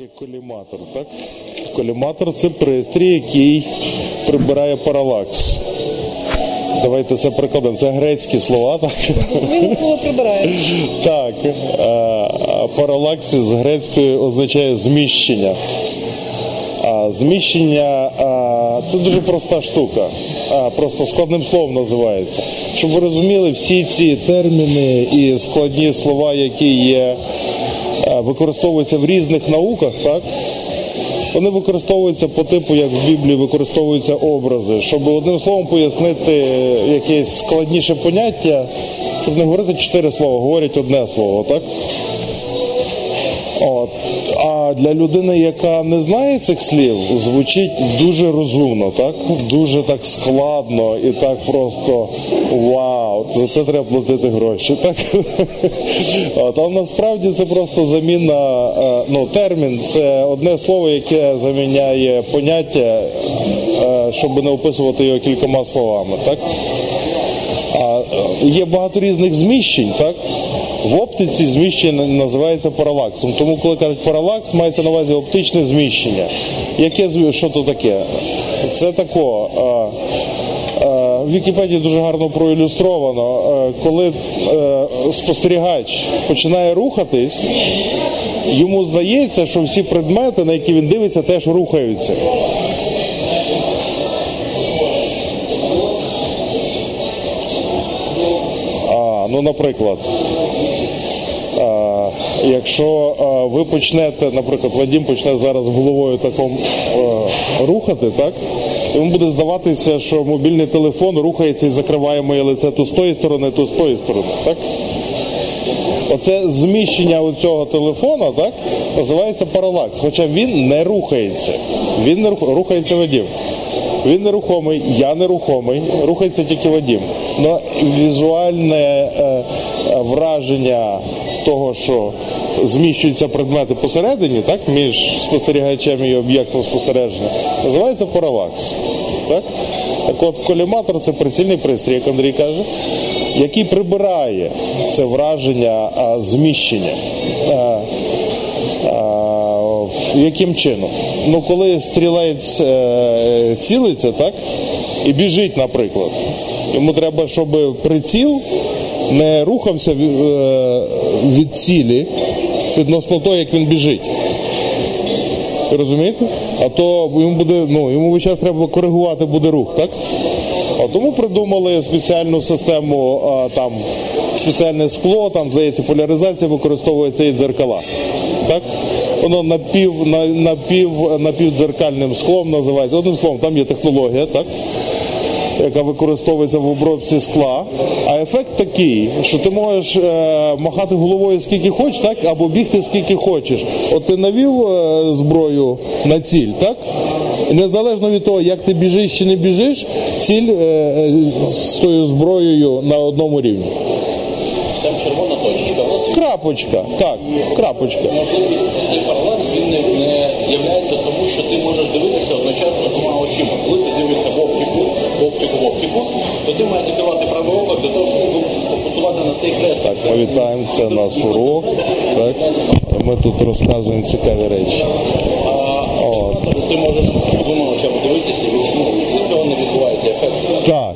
Таке коліматор? Так? Коліматор це пристрій, який прибирає паралакс. Давайте це прикладемо. Це грецькі слова, так? Він слово прибирає. Так. А паралакс з грецької означає зміщення. А зміщення а, це дуже проста штука. А, просто складним словом називається. Щоб ви розуміли, всі ці терміни і складні слова, які є, використовуються в різних науках, так? Вони використовуються по типу, як в Біблії використовуються образи, щоб одним словом пояснити якесь складніше поняття, щоб не говорити чотири слова, говорять одне слово, так? От. Для людини, яка не знає цих слів, звучить дуже розумно, так? Дуже так складно і так просто вау, за це треба платити гроші. Так? А насправді це просто заміна, е, ну, термін це одне слово, яке заміняє поняття, е, щоб не описувати його кількома словами. Так? А е, є багато різних зміщень, так? В оптиці зміщення називається паралаксом. Тому, коли кажуть паралакс, мається на увазі оптичне зміщення. Яке що то таке? Це тако. а, а, В Вікіпедії дуже гарно проілюстровано. Е, Коли е, спостерігач починає рухатись, йому здається, що всі предмети, на які він дивиться, теж рухаються. А, ну, наприклад, якщо ви почнете, наприклад, Вадим почне зараз головою таком рухати, так? Йому буде здаватися, що мобільний телефон рухається і закриває моє лице то з тої сторони, то з тої сторони. Так? Оце зміщення цього телефона так, називається паралакс. Хоча він не рухається. Він не рух... рухається Вадим. Він нерухомий, я нерухомий, рухається тільки Вадим. Но візуальне е, е, враження того, що зміщуються предмети посередині, так, між спостерігачем і об'єктом спостереження, називається паралакс. Так? так от коліматор це прицільний пристрій, як Андрій каже, який прибирає це враження зміщення. Яким чином? Ну, коли стрілець е, цілиться, так? І біжить, наприклад. Йому треба, щоб приціл не рухався е, від цілі відносно того, як він біжить. Розумієте? А то йому буде, ну, йому весь час треба коригувати буде рух, так? А тому придумали спеціальну систему, а, там спеціальне скло, там здається, поляризація використовується і дзеркала. Так? Воно напів, напів, напівдзеркальним склом називається. Одним словом, там є технологія, так? яка використовується в обробці скла. А ефект такий, що ти можеш е, махати головою скільки хочеш, так, або бігти скільки хочеш. От ти навів е, зброю на ціль, так? Незалежно від того, як ти біжиш чи не біжиш, ціль е, е, з тою зброєю на одному рівні. Крапочка, так, крапочка. можливість цей паралакс він не, з'являється тому, що ти можеш дивитися одночасно двома очима. Коли ти дивишся в оптику, в оптику, в оптику, то ти маєш закривати праве око для того, щоб сфокусувати на цей хрест. Так, вітаємо, це наш урок. Так. Ми тут розказуємо цікаві речі. А ти можеш двома очами дивитися, і ну, Так,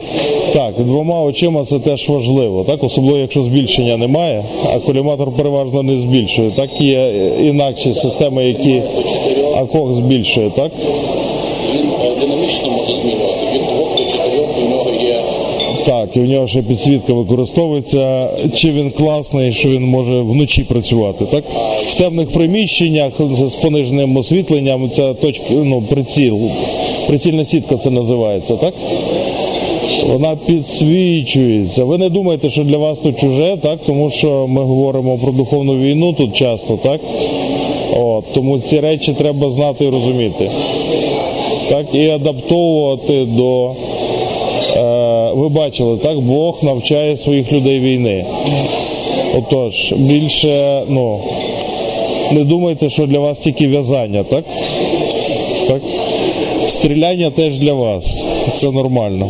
так, двома очима це теж важливо, так, особливо якщо збільшення немає, а коліматор переважно не збільшує. Так є інакші системи, які акох збільшує, так? Він е, динамічно може змінювати. Від двох до чотирьох у нього є Так, і в нього ще підсвітка використовується. Чи він класний, що він може вночі працювати, так? В темних приміщеннях з пониженим освітленням це точка, ну, приціл. Прицільна сітка це називається, так? Вона підсвічується. Ви не думаєте, що для вас тут чуже, так? Тому що ми говоримо про духовну війну тут часто, так? От, тому ці речі треба знати і розуміти. Так, і адаптовувати до. Е, ви бачили, так, Бог навчає своїх людей війни. Отож, більше, ну, не думайте, що для вас тільки в'язання, так? Так? Стріляння теж для вас. Це нормально.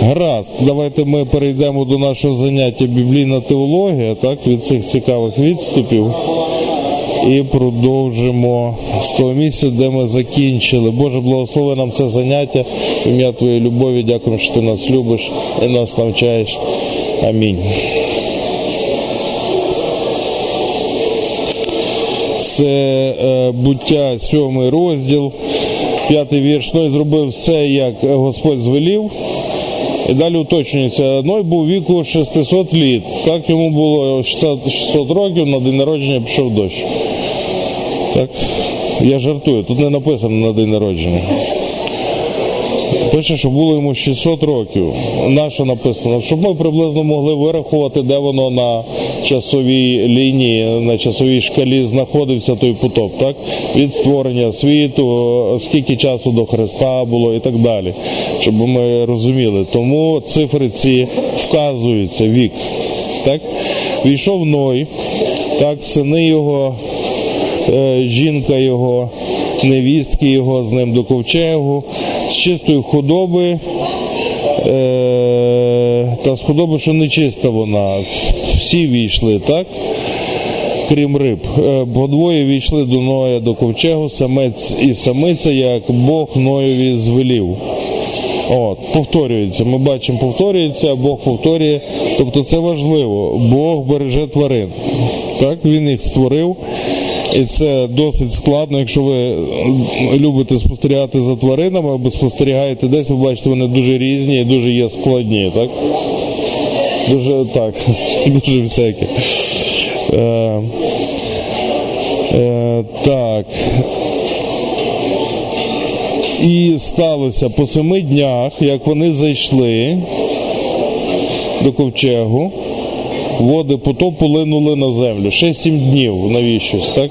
Гаразд, давайте ми перейдемо до нашого заняття біблійна теологія, так, від цих цікавих відступів. І продовжимо з того місця, де ми закінчили. Боже, благослови нам це заняття. Ім'я Твоєї любові. Дякуємо, що ти нас любиш і нас навчаєш. Амінь. Це е, буття сьомий розділ, п'ятий вірш. Ной зробив все, як Господь звелів. І далі уточнюється, Ной був віку 600 літ. Так йому було 600, 600 років, на день народження пішов дощ. Так? Я жартую, тут не написано на день народження. Пише, що було йому 600 років. На що написано? Щоб ми приблизно могли вирахувати, де воно на часовій лінії, на часовій шкалі знаходився той потоп, так? Від створення світу, скільки часу до Христа було і так далі. Щоб ми розуміли. Тому цифри ці вказуються вік. Так? Війшов Ной, так, сини його, е, жінка його, невістки його з ним до ковчегу, з чистої худоби. Е, та з худоби, що нечиста вона. Всі війшли, так? Крім риб. Е, Бо двоє війшли до Ноя до ковчегу, самець і самиця, як Бог Ноєві звелів. От, повторюється. Ми бачимо, повторюється, Бог повторює. Тобто це важливо. Бог береже тварин. Так, Він їх створив. І це досить складно, якщо ви любите спостерігати за тваринами або спостерігаєте десь, ви бачите, вони дуже різні і дуже є складні, так? Дуже так, дуже всякі. Е, е, так. І сталося по семи днях, як вони зайшли до ковчегу, води потопу линули на землю. Ще сім днів навіщось, так?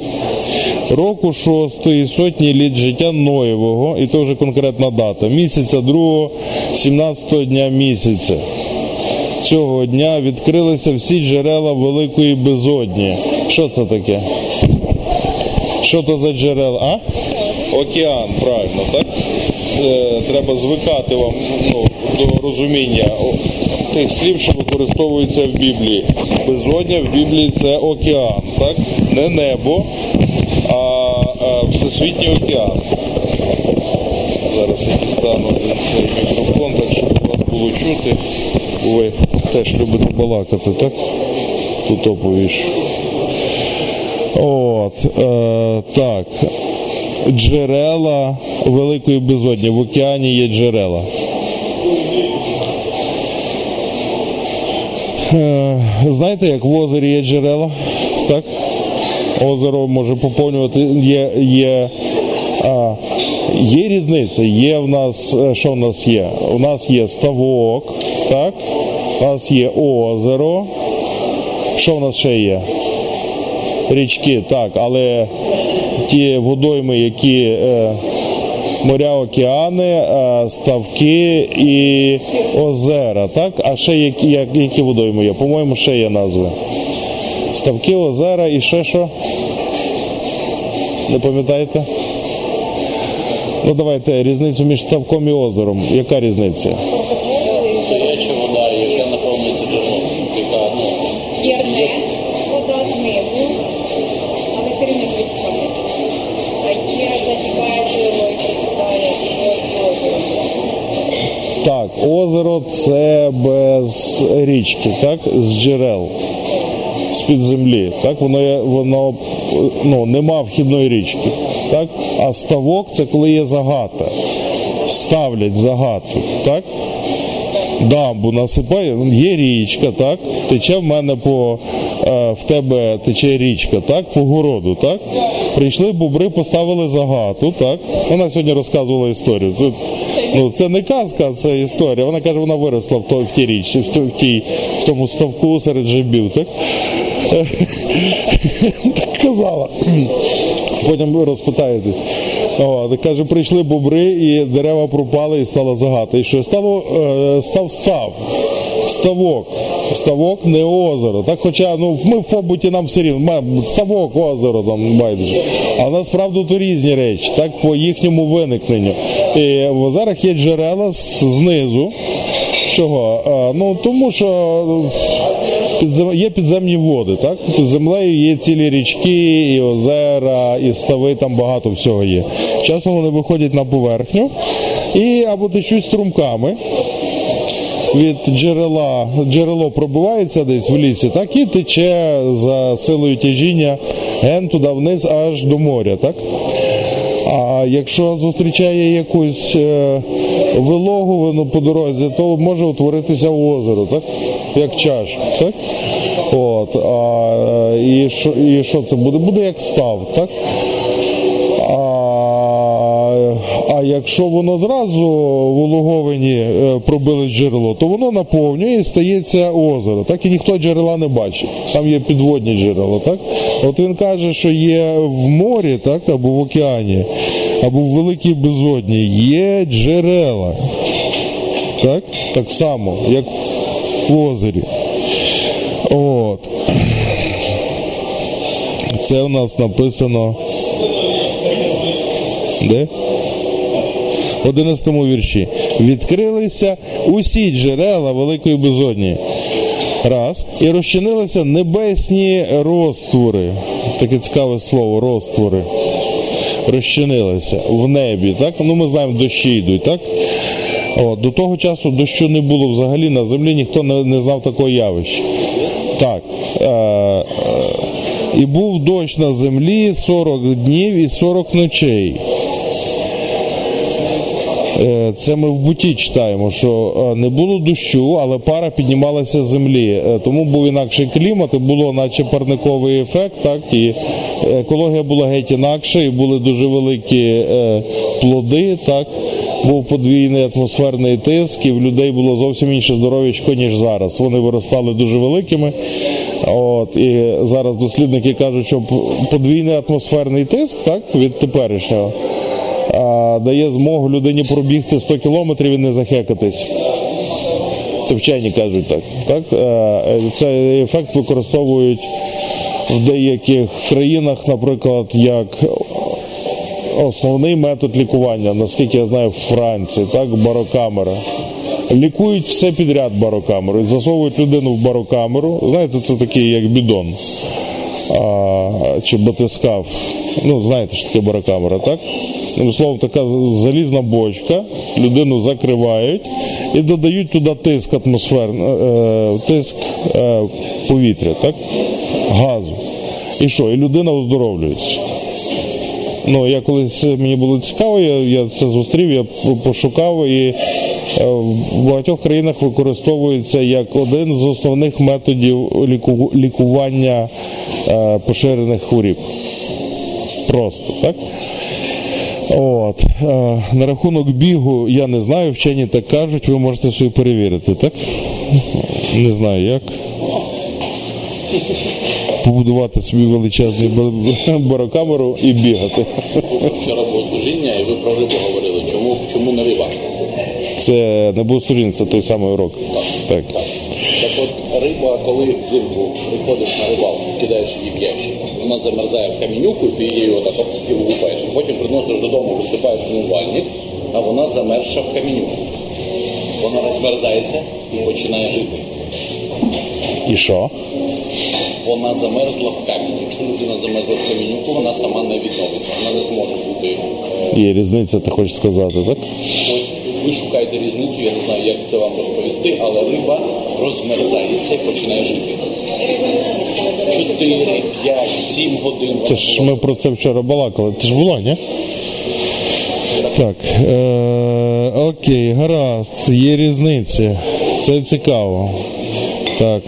Року шостої сотні літ життя Ноєвого, і то вже конкретна дата, місяця другого, 17 дня місяця. Цього дня відкрилися всі джерела великої безодні. Що це таке? Що то за джерела? А? Океан, правильно, так? Е, треба звикати вам ну, до розуміння тих слів, що використовуються в Біблії. Безодня в Біблії це океан, так? Не небо, а, а всесвітній океан. Зараз я дістану цей мікрофон, так щоб вас було чути. Ви теж любите балакати, так? Тут оповіш. От, е, так. Джерела великої безодні. В океані є джерела. Знаєте, як в озері є джерела? Так? Озеро може поповнювати. Є, є, а, є різниця. Є в нас, е, що в нас є? У нас є ставок, так? У нас є озеро. Що в нас ще є? Річки, так, але ті водойми, які е, моря, океани, е, ставки і озера, так? А ще які, як- які водойми є? По-моєму, ще є назви. Ставки, озера і ще що? Не пам'ятаєте? Ну давайте різницю між ставком і озером. Яка різниця? Озеро це без річки, так? З джерел. З-під землі. Так, воно, воно ну, нема вхідної річки. Так? А ставок це коли є загата. Ставлять загату. Так? Дамбу насипає, є річка, так? Тече в мене по е, в тебе тече річка, так? По городу, так? Прийшли бобри, поставили загату, так? Вона сьогодні розказувала історію. Це, ну, це не казка, це історія. Вона каже, вона виросла в, той, в тій річці, в, в, тій, в тому ставку серед жабів, так? так казала. Потім ви розпитаєте. О, так каже, прийшли бобри, і дерева пропали, і стала загата. І що стало, е, став став. Ставок. Ставок не озеро. Так, хоча ну, ми в побуті нам все рівно. Ставок, озеро там байдуже. А насправді то різні речі, так, по їхньому виникненню. І в озерах є джерела знизу. Чого? Е, ну тому що. Є підземні води, так? Під землею є цілі річки, і озера, і стави, там багато всього є. Часом вони виходять на поверхню і або течуть струмками. Від джерела джерело пробивається десь в лісі, так і тече за силою тяжіння ген туди вниз аж до моря, так? А якщо зустрічає якусь е, вилогу по дорозі, то може утворитися озеро, так? Як чаш. Так? От, а, е, і, що, і що це буде? Буде як став, так? А, а якщо воно зразу в улоговині е, пробили джерело, то воно наповнює і стається озеро. Так і ніхто джерела не бачить. Там є підводні джерела. Так? От він каже, що є в морі, так, або в океані, або в великій безодні є джерела. Так, так само, як в озері. От. Це у нас написано. Де? В 11 вірші. Відкрилися усі джерела великої безодні. Раз. І розчинилися небесні розтвори. Таке цікаве слово, розтвори. Розчинилися в небі. Так? Ну, ми знаємо, дощі йдуть, так? От, До того часу дощу не було взагалі на землі, ніхто не, не знав такого явища. Так. Е, е, і був дощ на землі 40 днів і 40 ночей. Е, Це ми в буті читаємо, що е, не було дощу, але пара піднімалася з землі. Е, Тому був інакший клімат, і було наче парниковий ефект, так і екологія була геть інакша, і були дуже великі плоди. так. Був подвійний атмосферний тиск, і в людей було зовсім інше здоров'ячко, ніж зараз. Вони виростали дуже великими. От, І зараз дослідники кажуть, що подвійний атмосферний тиск так, від теперішнього дає змогу людині пробігти 100 кілометрів і не захекатись. Це вчені кажуть так. так? Е, Цей ефект використовують в деяких країнах, наприклад, як основний метод лікування, наскільки я знаю, в Франції, так, барокамера. Лікують все підряд барокамерою, засовують людину в барокамеру. Знаєте, це такий як бідон а, чи батискаф. Ну, знаєте, що таке барокамера, так? Словом, така залізна бочка, людину закривають і додають туди тиск атмосфер, е, тиск е, повітря, так? газу. І що? І людина оздоровлюється. Ну, я колись мені було цікаво, я, я це зустрів, я пошукав і е, в багатьох країнах використовується як один з основних методів ліку, лікування е, поширених хворіб. Просто, так? От. Е, на рахунок бігу я не знаю, вчені так кажуть, ви можете собі перевірити, так? Не знаю як побудувати собі величезну барокамеру і бігати. Вчора було служіння, і ви про рибу говорили. Чому, чому не риба? Це не був служіння, це той самий урок. Так. Так от риба, коли взимку приходиш на рибалку, кидаєш її в ящик, вона замерзає в камінюку, ти її отак об стіл лупаєш, а потім приносиш додому, висипаєш в умивальник, а вона замерзша в камінюку. Вона розмерзається і починає жити. І що? Вона замерзла в камінь. Якщо людина замерзла в камінюку, вона сама не відновиться, вона не зможе бути. е, Є різниця, ти хочеш сказати, так? Ось ви шукаєте різницю, я не знаю, як це вам розповісти, але риба розмерзається і починає жити. 4, 5, 7 годин. Це ж ми про це вчора балакали. Це ж було, ні? Так. Е, окей, гаразд, є різниця. Це цікаво. Так.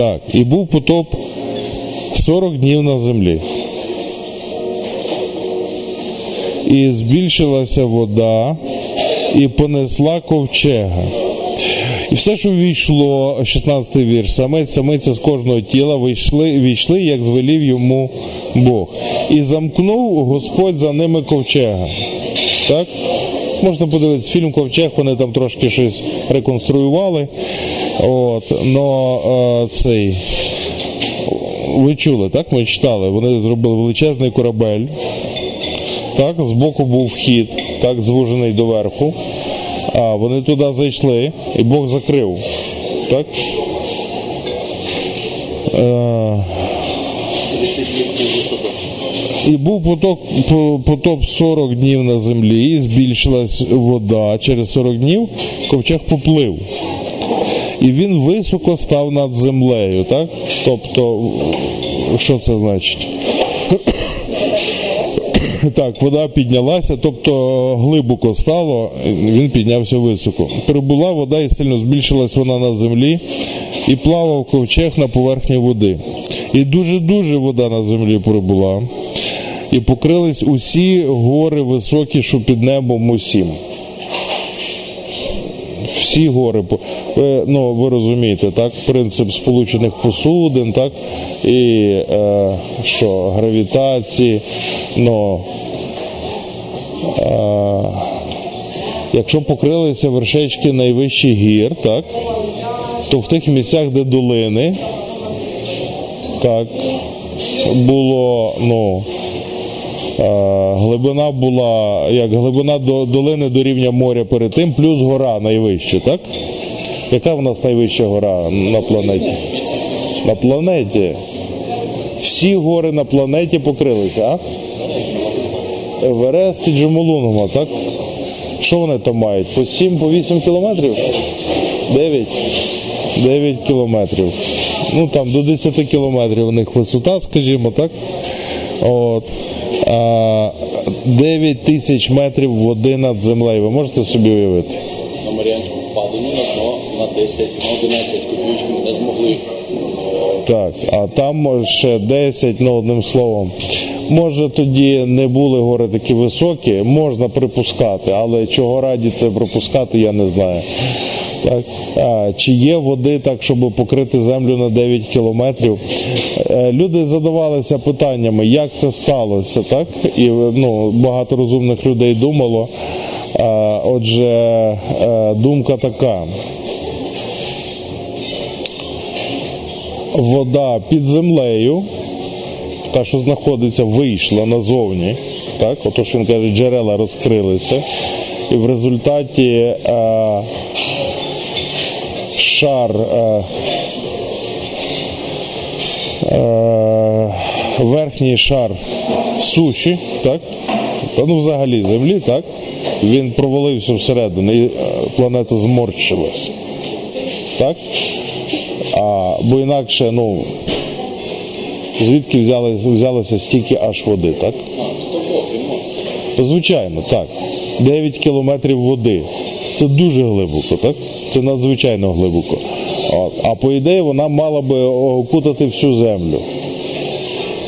Так, і був потоп 40 днів на землі. І збільшилася вода, і понесла ковчега. І все, що війшло, 16-й вірш, самець, самиця з кожного тіла вийшли, війшли, як звелів йому Бог. І замкнув Господь за ними ковчега. Так? Можна подивитися фільм Ковчег, вони там трошки щось реконструювали. От, но е, цей. Ви чули, так? Ми читали. Вони зробили величезний корабель. Так, збоку був вхід, так, звужений доверху. А вони туди зайшли, і Бог закрив. Так? Е, 30 літрів високо. і був поток, потоп 40 днів на землі, збільшилась вода. Через 40 днів ковчег поплив. І він високо став над землею, так? Тобто, що це значить? Так, вода піднялася, тобто глибоко стало, він піднявся високо. Прибула вода і сильно збільшилась вона на землі, і плавав ковчег на поверхні води. І дуже-дуже вода на землі прибула. І покрились усі гори високі, що під небом усім. Всі гори, е, ну ви розумієте, так, принцип сполучених посудин, так, і е, що гравітації, ну, е, якщо покрилися вершечки найвищих гір, так, то в тих місцях, де долини, так, було, ну, Глибина була як глибина до долини до рівня моря перед тим, плюс гора найвища, так? Яка в нас найвища гора на планеті? На планеті. Всі гори на планеті покрилися, а? Еверест і Джомолунгма, так? Що вони там мають? По 7, по 8 кілометрів? 9? 9 кілометрів. Ну там до 10 кілометрів у них висота, скажімо, так? От. А, 9 тисяч метрів води над землею. Ви можете собі уявити? На Маріанську впадину на дно на 10, на 11 з копійочками не змогли. Так, а там ще 10, ну одним словом. Може тоді не були гори такі високі, можна припускати, але чого раді це припускати, я не знаю. Так. А, чи є води так, щоб покрити землю на 9 кілометрів? Е, Люди задавалися питаннями, як це сталося, так? І ну, багато розумних людей думало. Отже, е, думка така. вода під землею, та, що знаходиться, вийшла назовні. Так? Отож він каже, джерела розкрилися. І в результаті е, шар е, е, верхній шар суші, так? Та ну взагалі землі, так? Він провалився всередину, і е, планета зморщилась. Так? А, бо інакше, ну, звідки взялося, взялося стільки аж води, так? Звичайно, так. 9 кілометрів води. Це дуже глибоко, так? Це надзвичайно глибоко. От. А по ідеї вона мала би окутати всю землю.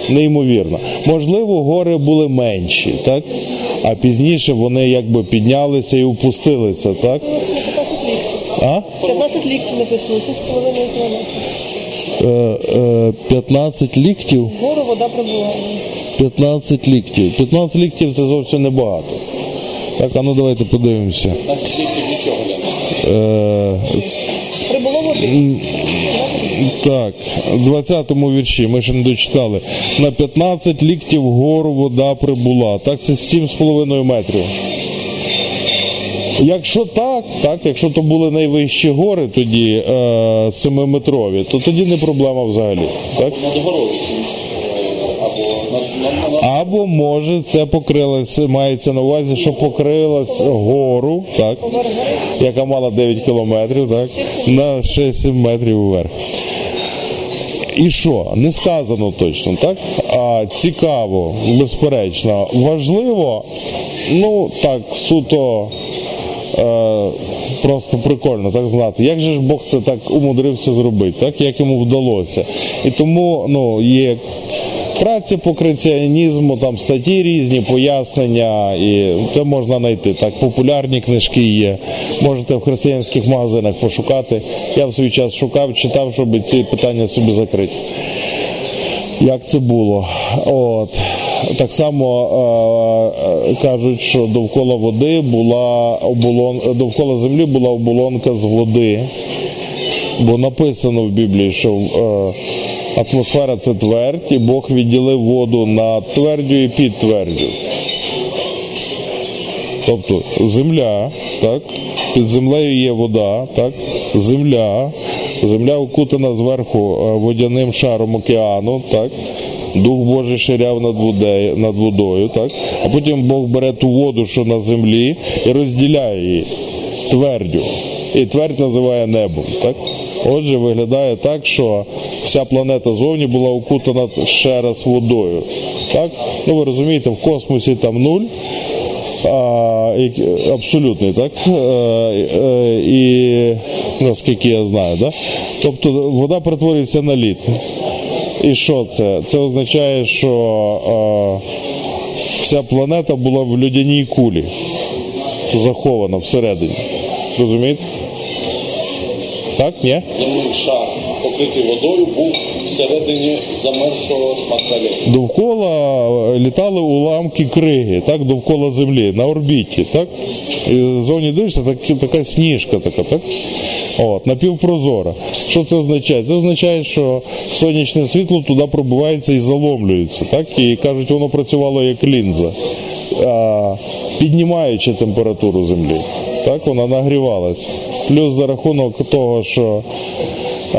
Неймовірно. Можливо, гори були менші, так? А пізніше вони якби піднялися і опустилися, так? 15 ліктів. А? 15 написано, 7,5 кілометрів. Е, е, 15 ліктів. Вгору вода прибула. 15 ліктів. 15 ліктів це зовсім небагато. Так, а ну давайте подивимося. 15 літрів Е, води. так, в 20-му вірші ми ще не дочитали. На 15 ліктів вгору вода прибула. Так, це 7,5 метрів. Якщо так, так, якщо то були найвищі гори, тоді е, 7-метрові, то тоді не проблема взагалі. Так? Або може це покрилося, мається на увазі, що покрилась гору, так, яка мала 9 кілометрів, так, на 6-7 метрів вверх. І що? Не сказано точно, так? А цікаво, безперечно, важливо, ну так, суто. Е, просто прикольно так знати, як же ж Бог це так умудрився зробити, так як йому вдалося. І тому ну, є праці по креаціонізму, там статті різні, пояснення, і це можна знайти. Так, популярні книжки є. Можете в християнських магазинах пошукати. Я в свій час шукав, читав, щоб ці питання собі закрити. Як це було? От. Так само е, е, кажуть, що довкола води була оболон... довкола землі була оболонка з води. Бо написано в Біблії, що е, атмосфера це твердь, і Бог відділив воду на твердю і підтвердю. Тобто земля, так, Під землею є вода, так? земля. Земля окутана зверху водяним шаром океану, так? Дух Божий ширяв над водою, над водою, так? а потім Бог бере ту воду, що на землі, і розділяє її твердю. І твердь називає небом. Так? Отже, виглядає так, що вся планета зовні була окутана ще раз водою. Так? Ну, ви розумієте, в космосі там нуль. А, і- абсолютний, так? Е, е, і наскільки я знаю, да? тобто вода перетворюється на лід. І що це? Це означає, що е, вся планета була в людяній кулі, захована всередині. Розумієте? Так? Ні? Шар, покритий водою, був всередині замерзшого шматка льоду. Довкола е, літали уламки криги, так, довкола землі, на орбіті, так? І зовні дивишся, так, така сніжка така, так? От, напівпрозора. Що це означає? Це означає, що сонячне світло туди пробивається і заломлюється, так? І кажуть, воно працювало як лінза, піднімаючи температуру землі. Так, вона нагрівалася. Плюс за рахунок того, що а,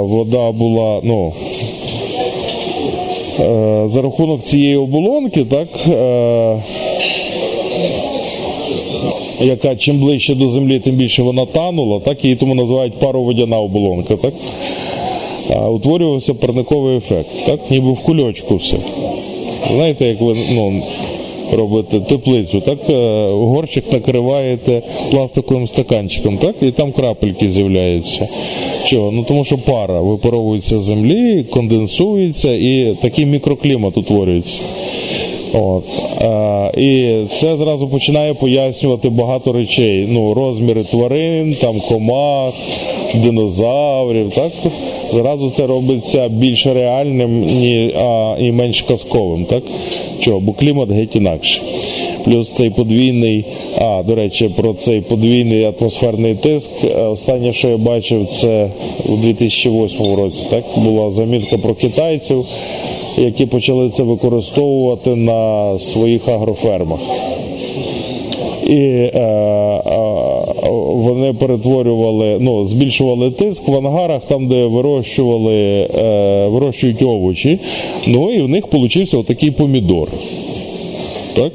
вода була, ну, Е, за рахунок цієї оболонки, так, е, яка чим ближче до землі, тим більше вона танула, так, її тому називають пароводяна оболонка. Так, а, утворювався парниковий ефект, так, ніби в кульочку все. Знаєте, як ви ну, робите теплицю, так, е, горщик накриваєте пластиковим стаканчиком, так, і там крапельки з'являються. Чого? Ну тому що пара випаровується з землі, конденсується і такий мікроклімат утворюється. От. А, і це зразу починає пояснювати багато речей. Ну, розміри тварин, там комах, динозаврів. Так? Зразу це робиться більш реальним ні, а, і менш казковим. Так? Чого? Бо клімат геть інакший. Плюс цей подвійний, а до речі, про цей подвійний атмосферний тиск. е, Останнє, що я бачив, це у 2008 році. Так була замітка про китайців, які почали це використовувати на своїх агрофермах. І е, е, вони перетворювали, ну, збільшували тиск в ангарах, там, де вирощували, е, вирощують овочі. Ну і в них получився отакий помідор. Так?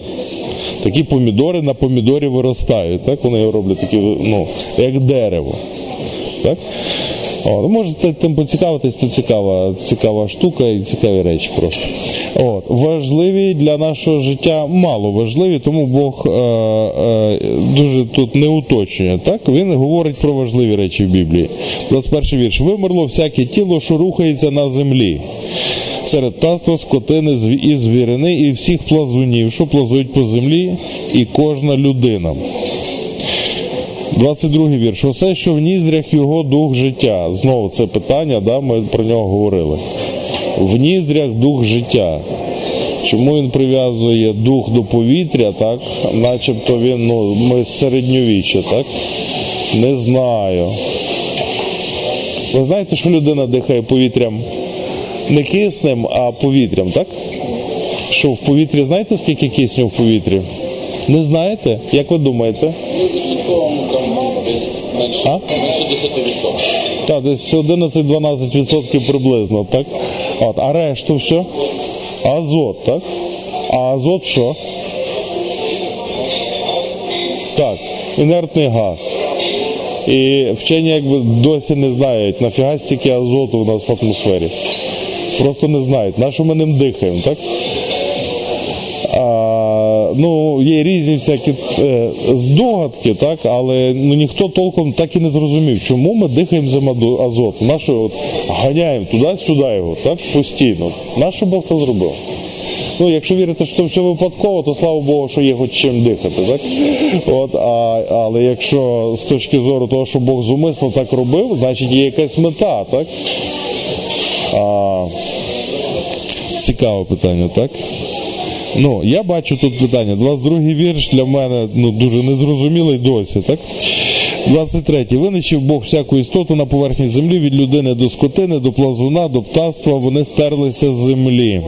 Такі помідори на помідорі виростають. Так? Вони роблять такі, ну, як дерево. Так? Ну, можете тим поцікавитись, то цікава, цікава штука і цікаві речі просто. От. Важливі для нашого життя мало важливі, тому Бог е, е, дуже тут не уточнює. Так? Він говорить про важливі речі в Біблії. 21 вірш. Вимерло всяке тіло, що рухається на землі. Серед птаства, скотини і звірини, і всіх плазунів, що плазують по землі, і кожна людина. 22 вірш. Усе, що в ніздрях його дух життя. Знову це питання, да, ми про нього говорили. В ніздрях дух життя. Чому він прив'язує дух до повітря, так? Начебто він, ну, ми середньовіччя, так? Не знаю. Ви знаєте, що людина дихає повітрям не киснем, а повітрям, так? Що в повітрі, знаєте, скільки кисню в повітрі? Не знаєте? Як ви думаєте? А? менше 10%. Так, десь 11-12% приблизно, так? От, а решту все? Азот, так? А азот що? Так, інертний газ. І вчені якби досі не знають, нафіга стільки азоту у нас в атмосфері. Просто не знають. На що ми ним дихаємо, так? А, ну, є різні всякі е, здогадки, так, але ну, ніхто толком так і не зрозумів, чому ми дихаємо за азот. Нащо от, ганяємо туди-сюди його, так, постійно. Нащо Бог це зробив? Ну, якщо вірити, що все випадково, то слава Богу, що є хоч чим дихати. Так? От, а, але якщо з точки зору того, що Бог зумисно так робив, значить є якась мета, так? А, цікаве питання, так? Ну, я бачу тут питання. 22-й вірш для мене ну, дуже незрозумілий досі, так? 23. Винищив Бог всяку істоту на поверхні землі від людини до скотини, до плазуна, до птаства, вони стерлися з землі.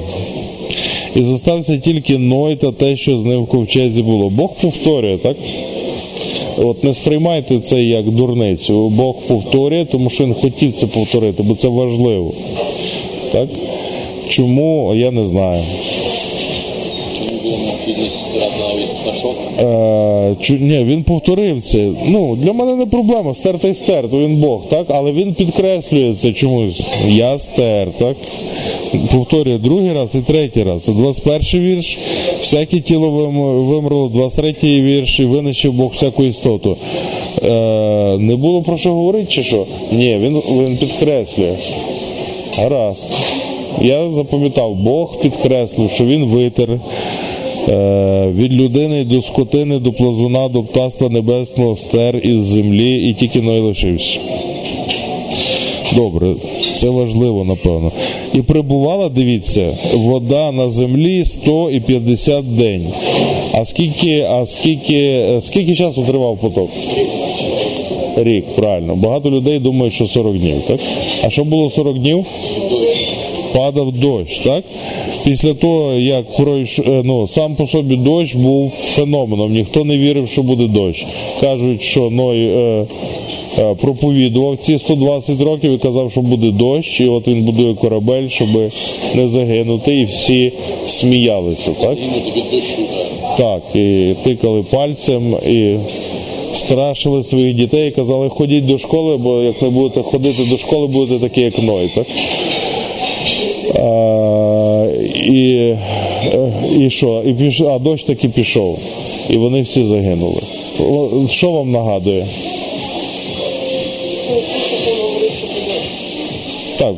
І зостався тільки Ной та те, що з ним в ковчезі було. Бог повторює, так? От не сприймайте це як дурницю. Бог повторює, тому що він хотів це повторити, бо це важливо. Так? Чому, я не знаю. Навіть пташок? Е, ні, він повторив це. Ну, для мене не проблема, стер та стер, він Бог, так? Але він підкреслює це чомусь. Я стер, так? Повторює другий раз і третій раз. Це 21 вірш, всяке тіло вимерло, 23 вірш, і винищив Бог всяку істоту. Е, не було про що говорити, чи що? Ні, він, він підкреслює. Гаразд. Я запам'ятав, Бог підкреслив, що він витер від людини до скотини, до плазуна, до птаства небесного стер із землі і тільки ной лишився. Добре, це важливо, напевно. І прибувала, дивіться, вода на землі 100 і 50 день. А скільки, а скільки, е, скільки часу тривав потоп? Рік, правильно. Багато людей думають, що 40 днів, так? А що було 40 днів? Падав дощ, так? Після того, як пройш... е, ну, сам по собі дощ був феноменом. Ніхто не вірив, що буде дощ. Кажуть, що Ной е, е, проповідував ці 120 років і казав, що буде дощ, і от він будує корабель, щоб не загинути, і всі сміялися, так? Так, і тикали пальцем, і страшили своїх дітей, і казали, ходіть до школи, бо як не будете ходити до школи, будете такі, як Ной. Так? І, і що? І піш... А дощ таки пішов. І вони всі загинули. Що вам нагадує? Так,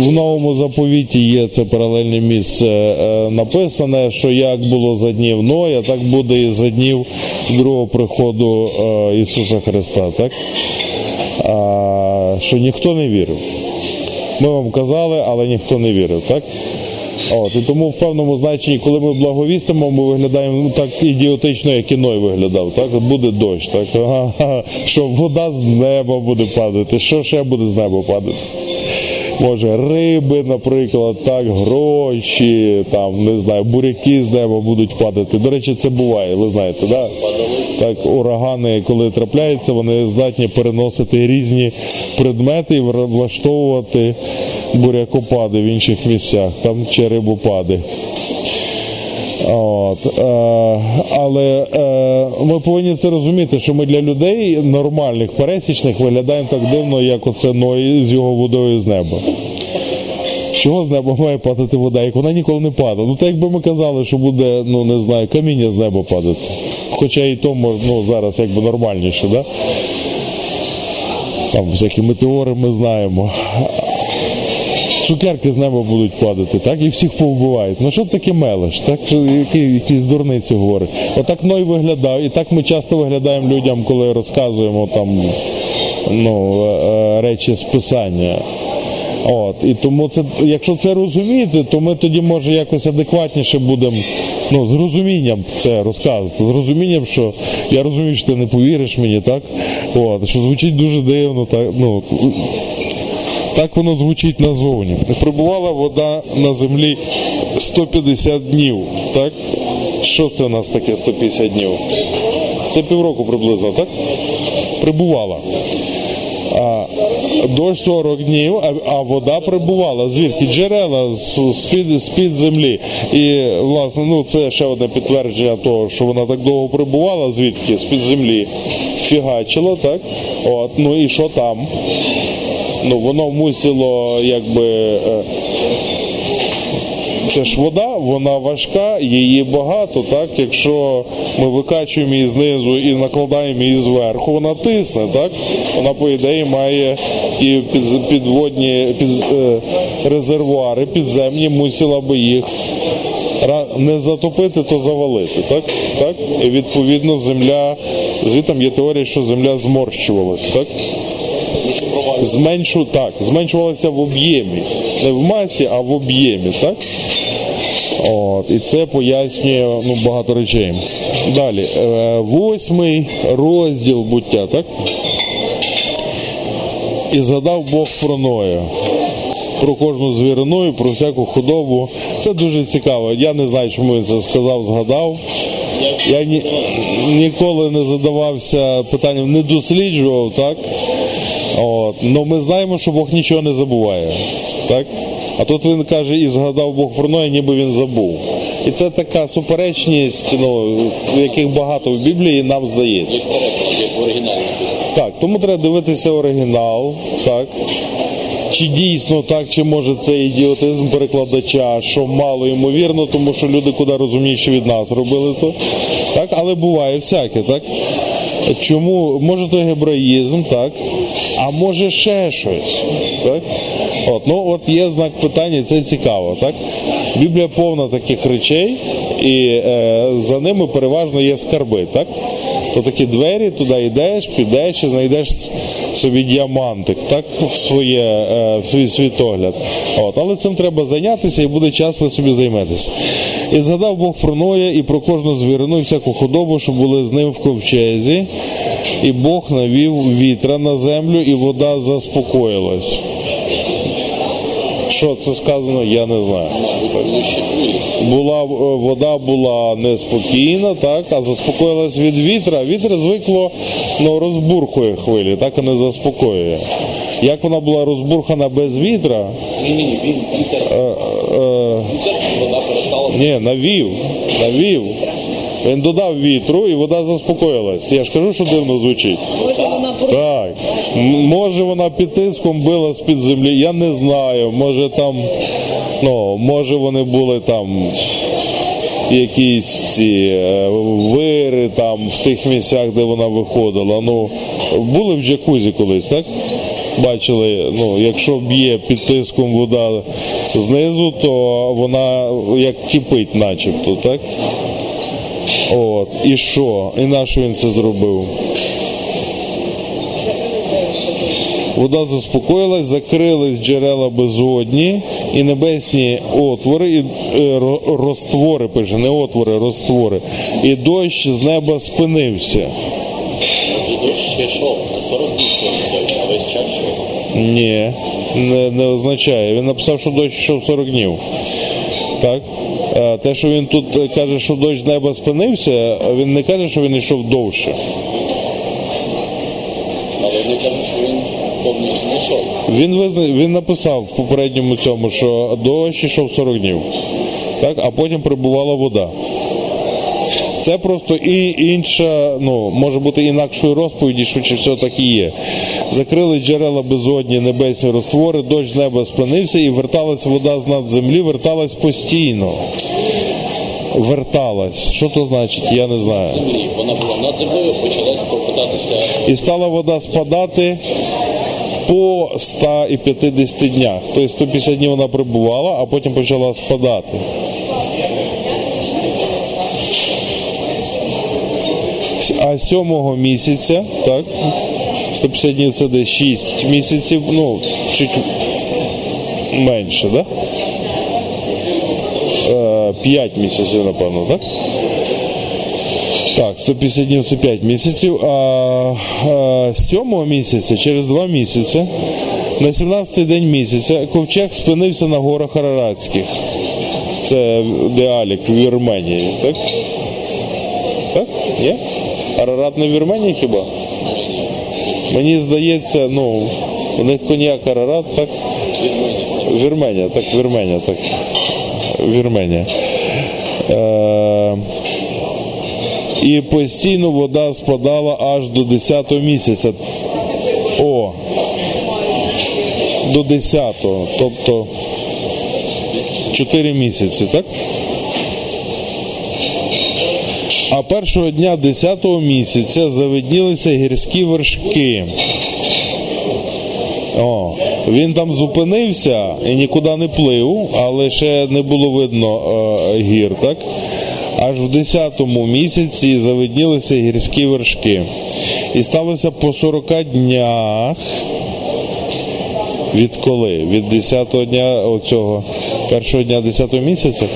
в новому заповіті є це паралельне місце е, написане, що як було за днів Ноя, так буде і за днів другого приходу е, Ісуса Христа. Так? Що ніхто не вірив. Ми вам казали, але ніхто не вірив, так? От, і тому в певному значенні, коли ми благовістимо, ми виглядаємо ну, так ідіотично, як і виглядав. Так? Буде дощ, так? Ага, що вода з неба буде падати, що ще буде з неба падати? Може, риби, наприклад, так, гроші, там, не знаю, буряки з неба будуть падати. До речі, це буває, ви знаєте, да? так, урагани, коли трапляються, вони здатні переносити різні предмети і влаштовувати бурякопади в інших місцях, там чи рибопади. От, е, але е, ми повинні це розуміти, що ми для людей нормальних, пересічних виглядаємо так дивно, як оце Ной з його водою з неба. Чого з неба має падати вода, як вона ніколи не падає? Ну так якби ми казали, що буде, ну не знаю, каміння з неба падати. Хоча і то мож- ну, зараз якби нормальніше, да? Там всякі метеори ми знаємо. Цукерки з неба будуть падати, так? І всіх повбивають. Ну що таке мелеш? Так? Що, які, якісь дурниці говорить. Отак Ной виглядав, і так ми часто виглядаємо людям, коли розказуємо там ну, е, е, речі з писання. От, і тому це, якщо це розуміти, то ми тоді може якось адекватніше будемо ну, з розумінням це розказувати. З розумінням, що я розумію, що ти не повіриш мені, так? От, що звучить дуже дивно, так, ну, так воно звучить назовні. Прибувала вода на землі 150 днів. Так? Що це у нас таке 150 днів? Це півроку приблизно, так? Прибувала. А, дощ 40 днів, а, а вода прибувала. Звідки? Джерела з- з-під, з-під землі. І, власне, ну, це ще одне підтвердження того, що вона так довго прибувала, звідки? З-під землі. Фігачило, так? От, ну і що там? Ну воно мусило якби. е, Це ж вода, вона важка, її багато, так? Якщо ми викачуємо її знизу і накладаємо її зверху, вона тисне, так? Вона, по ідеї, має ті підводні під, е, резервуари підземні, мусила би їх не затопити, то завалити. Так? Так? І відповідно земля, звідти є теорія, що земля зморщувалась. Так? Зменшу, так, зменшувалася в об'ємі. Не в масі, а в об'ємі. Так? От, і це пояснює ну, багато речей. Далі, е, восьмий розділ буття, так? І згадав Бог про Ноя. Про кожну звірину і про всяку худобу. Це дуже цікаво. Я не знаю, чому він це сказав, згадав. Я ні, ніколи не задавався питанням, не досліджував, так? От. Ну ми знаємо, що Бог нічого не забуває. Так? А тут він каже, і згадав Бог про Ноя, ніби він забув. І це така суперечність, ну, яких багато в Біблії нам здається. Так, тому треба дивитися оригінал, так. Чи дійсно так, чи може це ідіотизм перекладача, що мало ймовірно, тому що люди куди розумніші від нас робили то. Так, але буває всяке, так? Чому може то гебраїзм, так? А може ще щось. Так? От, ну от є знак питання, це цікаво, так? Біблія повна таких речей, і е, за ними переважно є скарби, так? То такі двері, туди йдеш, підеш і знайдеш собі діамантик, так, в, своє, е, в свій світогляд. От, але цим треба зайнятися і буде час, ви собі займетеся. І згадав Бог про Ноя і про кожну звірину і всяку худобу, що були з ним в ковчезі. І Бог навів вітра на землю, і вода заспокоїлась. Що це сказано, я не знаю. Була е, вода була неспокійна, так, а заспокоїлась від вітра. Вітер звикло ну, розбурхує хвилі, так і не заспокоює. Як вона була розбурхана без вітра, Ні, ні, ні, він вітер, вода перестала. ні, навів, навів. Він додав вітру і вода заспокоїлась. Я ж кажу, що дивно звучить. Може вона Може вона під тиском била з-під землі, я не знаю. Може там, ну, може вони були там якісь ці е, вири там в тих місцях, де вона виходила. Ну, були в джакузі колись, так? Бачили, ну, якщо б'є під тиском вода знизу, то вона як кипить, начебто, так? От. І що? І на що він це зробив? Вода заспокоїлась, закрились джерела безодні і небесні отвори, і е, ро- роствори, пише, не отвори, роствори. І дощ з неба спинився. Отже, дощ ще йшов, на 40 днів йшов дощ, а весь час йшов. Ні, не, не означає. Він написав, що дощ йшов 40 днів. Так? Е, Те, що він тут каже, що дощ з неба спинився, він не каже, що він йшов довше. Він визна... він написав в попередньому цьому, що дощ йшов 40 днів, так? а потім прибувала вода. Це просто і інша, ну, може бути інакшою розповіді, швидше всього так і є. Закрили джерела безодні, небесні роствори, дощ з неба спинився і верталась вода з над землі, верталась постійно. Верталась. Що то значить, я не знаю. Землі. Вона була над землею, почалась прокидатися. І стала вода спадати по 150 днях. Тобто 150 днів вона прибувала, а потім почала спадати. А сьомого місяця, так, 150 днів це десь 6 місяців, ну, чуть менше, так? Е, 5 місяців, напевно, так? Так, 150 днів це 5 місяців. А, а 7 місяця, через 2 місяці, на 17-й день місяця, ковчег спинився на горах Араратських. Це Деалік в Вірменії, так? Так? Є? Арарат не в Вірменії хіба? Мені здається, ну, у них коньяк Арарат, так? Вірменія, так, Вірменія, так. Вірменія. Е, і постійно вода спадала аж до 10 місяця. О, до 10-го, тобто 4 місяці, так? А першого дня 10-го місяця завиднілися гірські вершки. О, він там зупинився і нікуди не плив, але ще не було видно е, гір, так? Аж в 10-му місяці завиднілися гірські вершки. І сталося по 40 днях. Відколи? Від 10-го дня оцього першого дня 10-го місяця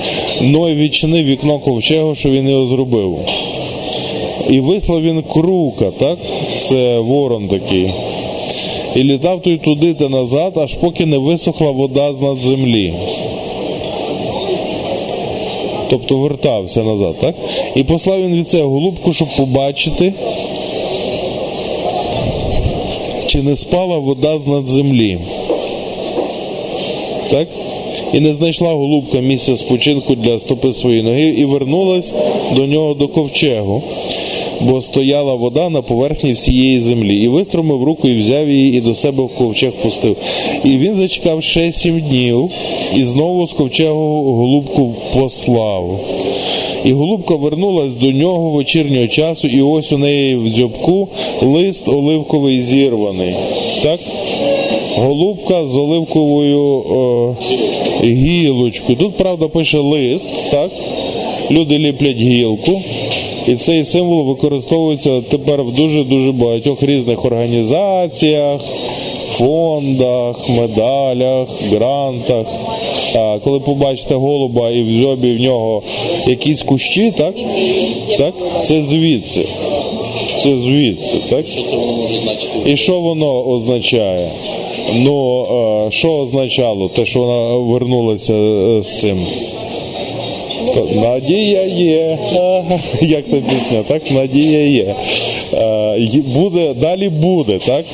Ной відчинив вікно ковчегу, що він його зробив. І вислав він крука, так? Це ворон такий. І літав той туди та назад, аж поки не висохла вода з над землі. Тобто вертався назад, так? І послав він від це голубку, щоб побачити, чи не спала вода з над землі. Так? І не знайшла голубка місця спочинку для стопи своєї ноги і вернулась до нього до ковчегу, бо стояла вода на поверхні всієї землі. І вистромив руку і взяв її, і до себе в ковчег пустив. І він зачекав ще сім днів, і знову з ковчегу голубку послав. І голубка вернулась до нього вечірнього часу, і ось у неї в дзьобку лист оливковий зірваний. Так? Голубка з оливковою е, гілочкою. Тут, правда, пише лист, так? Люди ліплять гілку. І цей символ використовується тепер в дуже-дуже багатьох різних організаціях, фондах, медалях, грантах. А коли побачите голуба і в зьобі в нього якісь кущі, так? так? Це звідси. Це звідси, так? Що це воно може значити? І що воно означає? Ну, е, що означало те, що вона вернулася е, з цим? Надія є. Як та пісня, так? Надія є. Е, Буде, далі буде, так?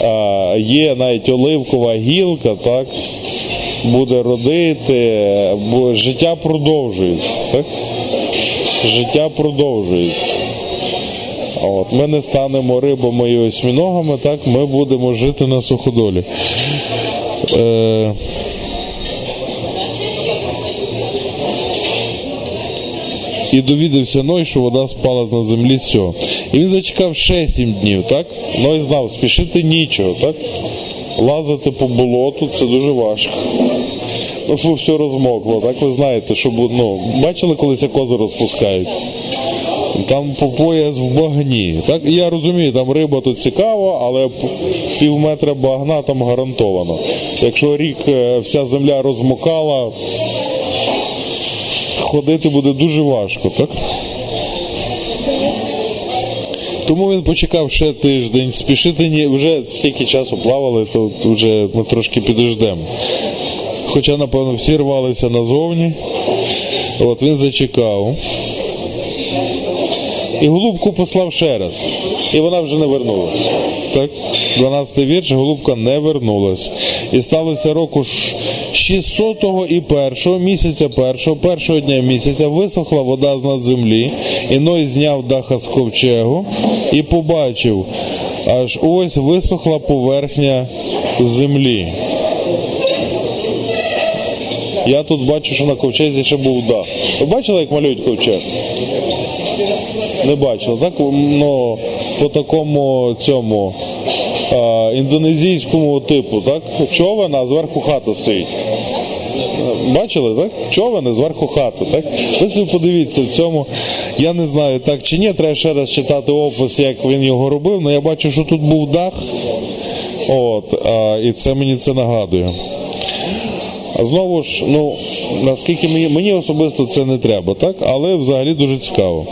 Е, Є навіть оливкова гілка, так? Буде родити, бо життя продовжується, так? Життя продовжується. От, ми не станемо рибами і осьміногами, так ми будемо жити на суходолі. Е, і довідався Ной, що вода спала на землі з. І він зачекав ще сім днів, так? Ной знав, спішити нічого, так? Лазити по болоту це дуже важко. Ну, все розмокло, так ви знаєте, що ну, бачили, колись як озеро розпускають? Там по пояс в багні. Так я розумію, там риба тут цікава, але пів метра багна там гарантовано. Якщо рік е, вся земля розмокала, ходити буде дуже важко, так? Тому він почекав ще тиждень, спішити ні, вже стільки часу плавали, то вже ми трошки підождемо. Хоча, напевно, всі рвалися назовні. От він зачекав. І голубку послав ще раз. І вона вже не вернулась. Так? 12 вірш, голубка не вернулась. І сталося року ж 600 і першого місяця першого, першого дня місяця висохла вода з над землі, і Ной зняв даха з ковчегу і побачив, аж ось висохла поверхня землі. Я тут бачу, що на ковчезі ще був дах. Ви бачили, як малюють ковчег? Не бачили, так? Ну, по такому цьому а, індонезійському типу, так? Човен, а зверху хата стоїть. Бачили, так? Човен, а зверху хата, так? Ви собі подивіться в цьому. Я не знаю, так чи ні, треба ще раз читати опис, як він його робив, але я бачу, що тут був дах. От, а, і це мені це нагадує. А знову ж, ну наскільки мені, мені особисто це не треба, так? Але взагалі дуже цікаво.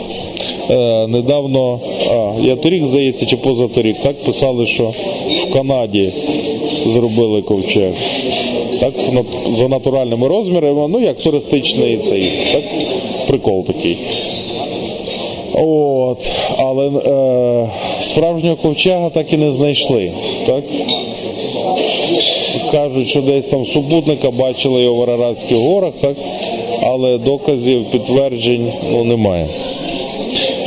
Е, недавно, а, я торік, здається, чи позаторік, так писали, що в Канаді зробили ковчег. Так, за натуральними розмірами, ну як туристичний цей, так? Прикол такий. От, але е, справжнього ковчега так і не знайшли. Так? Кажуть, що десь там супутника бачили його в Араратських горах, так? але доказів, підтверджень ну, немає.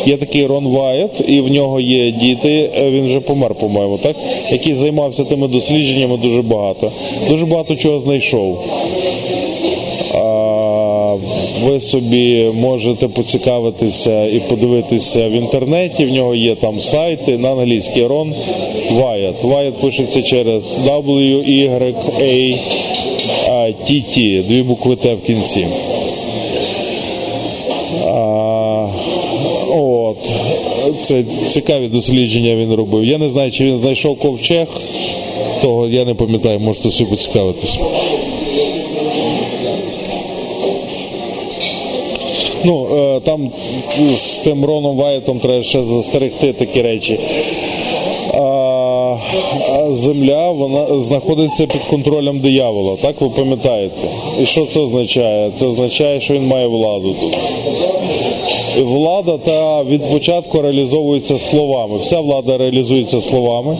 Є такий Рон Вайет, і в нього є діти, е, він вже помер, по-моєму, так? який займався тими дослідженнями дуже багато. Дуже багато чого знайшов. Ви собі можете поцікавитися і подивитися в інтернеті. В нього є там сайти на англійській Рон Вайет. Вайет пишеться через W, Y, A, T, T, дві букви Т в кінці. Це цікаві дослідження він робив. Я не знаю, чи він знайшов ковчег, того я не пам'ятаю, можете собі поцікавитись. Ну, е, там з тим Роном Вайтом треба ще застерегти такі речі. Земля вона знаходиться під контролем диявола, так ви пам'ятаєте? І що це означає? Це означає, що він має владу тут. Влада та від початку реалізовується словами. Вся влада реалізується словами.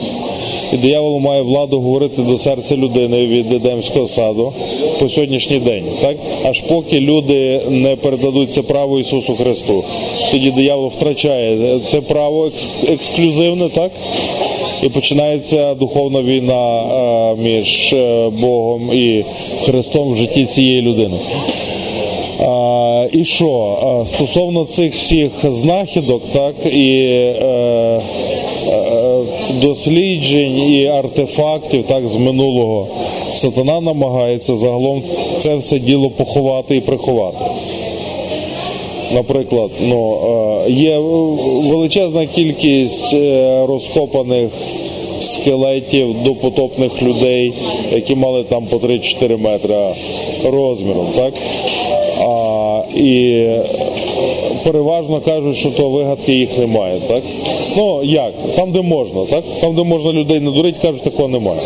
І диявол має владу говорити до серця людини від Едемського саду по сьогоднішній день, так аж поки люди не передадуть це право Ісусу Христу. Тоді диявол втрачає це право ексклюзивне, так? І починається духовна війна е, між е, Богом і Христом в житті цієї людини. І що? Стосовно цих всіх знахідок, так, і е, е, досліджень і артефактів так, з минулого, сатана намагається загалом це все діло поховати і приховати. Наприклад, ну, е, є величезна кількість розкопаних скелетів допотопних людей, які мали там по 3-4 метри розміром, так? А, і переважно кажуть, що то вигадки їх немає, так? Ну як? Там, де можна, так? Там, де можна людей не дурити, кажуть, такого немає.